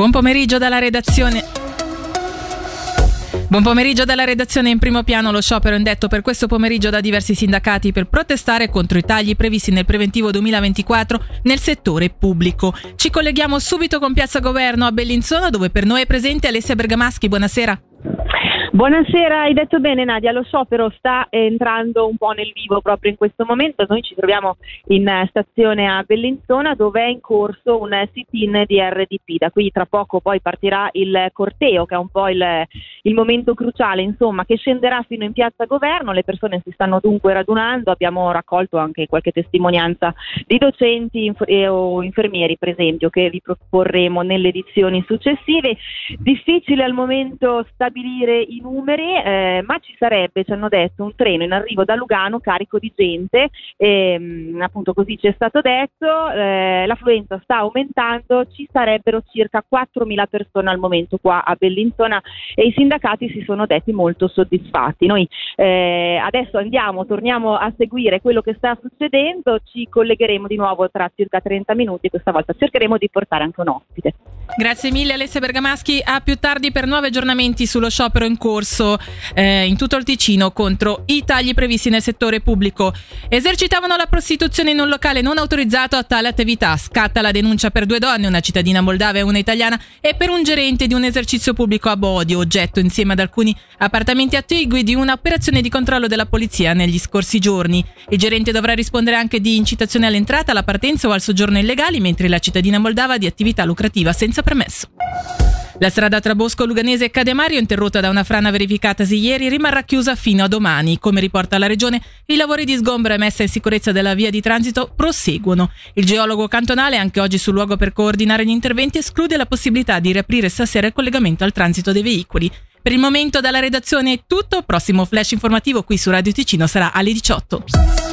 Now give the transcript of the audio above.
Buon pomeriggio dalla redazione. Buon pomeriggio dalla redazione in primo piano lo sciopero indetto per questo pomeriggio da diversi sindacati per protestare contro i tagli previsti nel preventivo 2024 nel settore pubblico. Ci colleghiamo subito con Piazza Governo a Bellinzona dove per noi è presente Alessia Bergamaschi. Buonasera. Buonasera, hai detto bene Nadia, lo sciopero sta entrando un po' nel vivo proprio in questo momento, noi ci troviamo in stazione a Bellinzona dove è in corso un sit-in di RDP, da qui tra poco poi partirà il corteo che è un po' il, il momento cruciale insomma che scenderà fino in piazza Governo, le persone si stanno dunque radunando, abbiamo raccolto anche qualche testimonianza di docenti inf- o infermieri per esempio che vi proporremo nelle edizioni successive, difficile al momento stabilire i numeri, eh, ma ci sarebbe, ci hanno detto, un treno in arrivo da Lugano carico di gente, ehm, appunto così ci è stato detto, eh, l'affluenza sta aumentando, ci sarebbero circa 4.000 persone al momento qua a Bellinzona e i sindacati si sono detti molto soddisfatti. Noi eh, adesso andiamo, torniamo a seguire quello che sta succedendo, ci collegheremo di nuovo tra circa 30 minuti, questa volta cercheremo di portare anche un ospite. Grazie mille Alessia Bergamaschi, a più tardi per nuovi aggiornamenti sullo sciopero in corso eh, in tutto il Ticino contro i tagli previsti nel settore pubblico. Esercitavano la prostituzione in un locale non autorizzato a tale attività. Scatta la denuncia per due donne, una cittadina moldava e una italiana, e per un gerente di un esercizio pubblico a Bodio, oggetto insieme ad alcuni appartamenti attigui di un'operazione di controllo della polizia negli scorsi giorni. Il gerente dovrà rispondere anche di incitazione all'entrata, alla partenza o al soggiorno illegali, mentre la cittadina moldava di attività lucrativa senza permesso. La strada tra Bosco Luganese e Cademario, interrotta da una frana verificatasi ieri, rimarrà chiusa fino a domani. Come riporta la Regione, i lavori di sgombra e messa in sicurezza della via di transito proseguono. Il geologo cantonale, anche oggi sul luogo per coordinare gli interventi, esclude la possibilità di riaprire stasera il collegamento al transito dei veicoli. Per il momento dalla redazione è tutto, prossimo flash informativo qui su Radio Ticino sarà alle 18.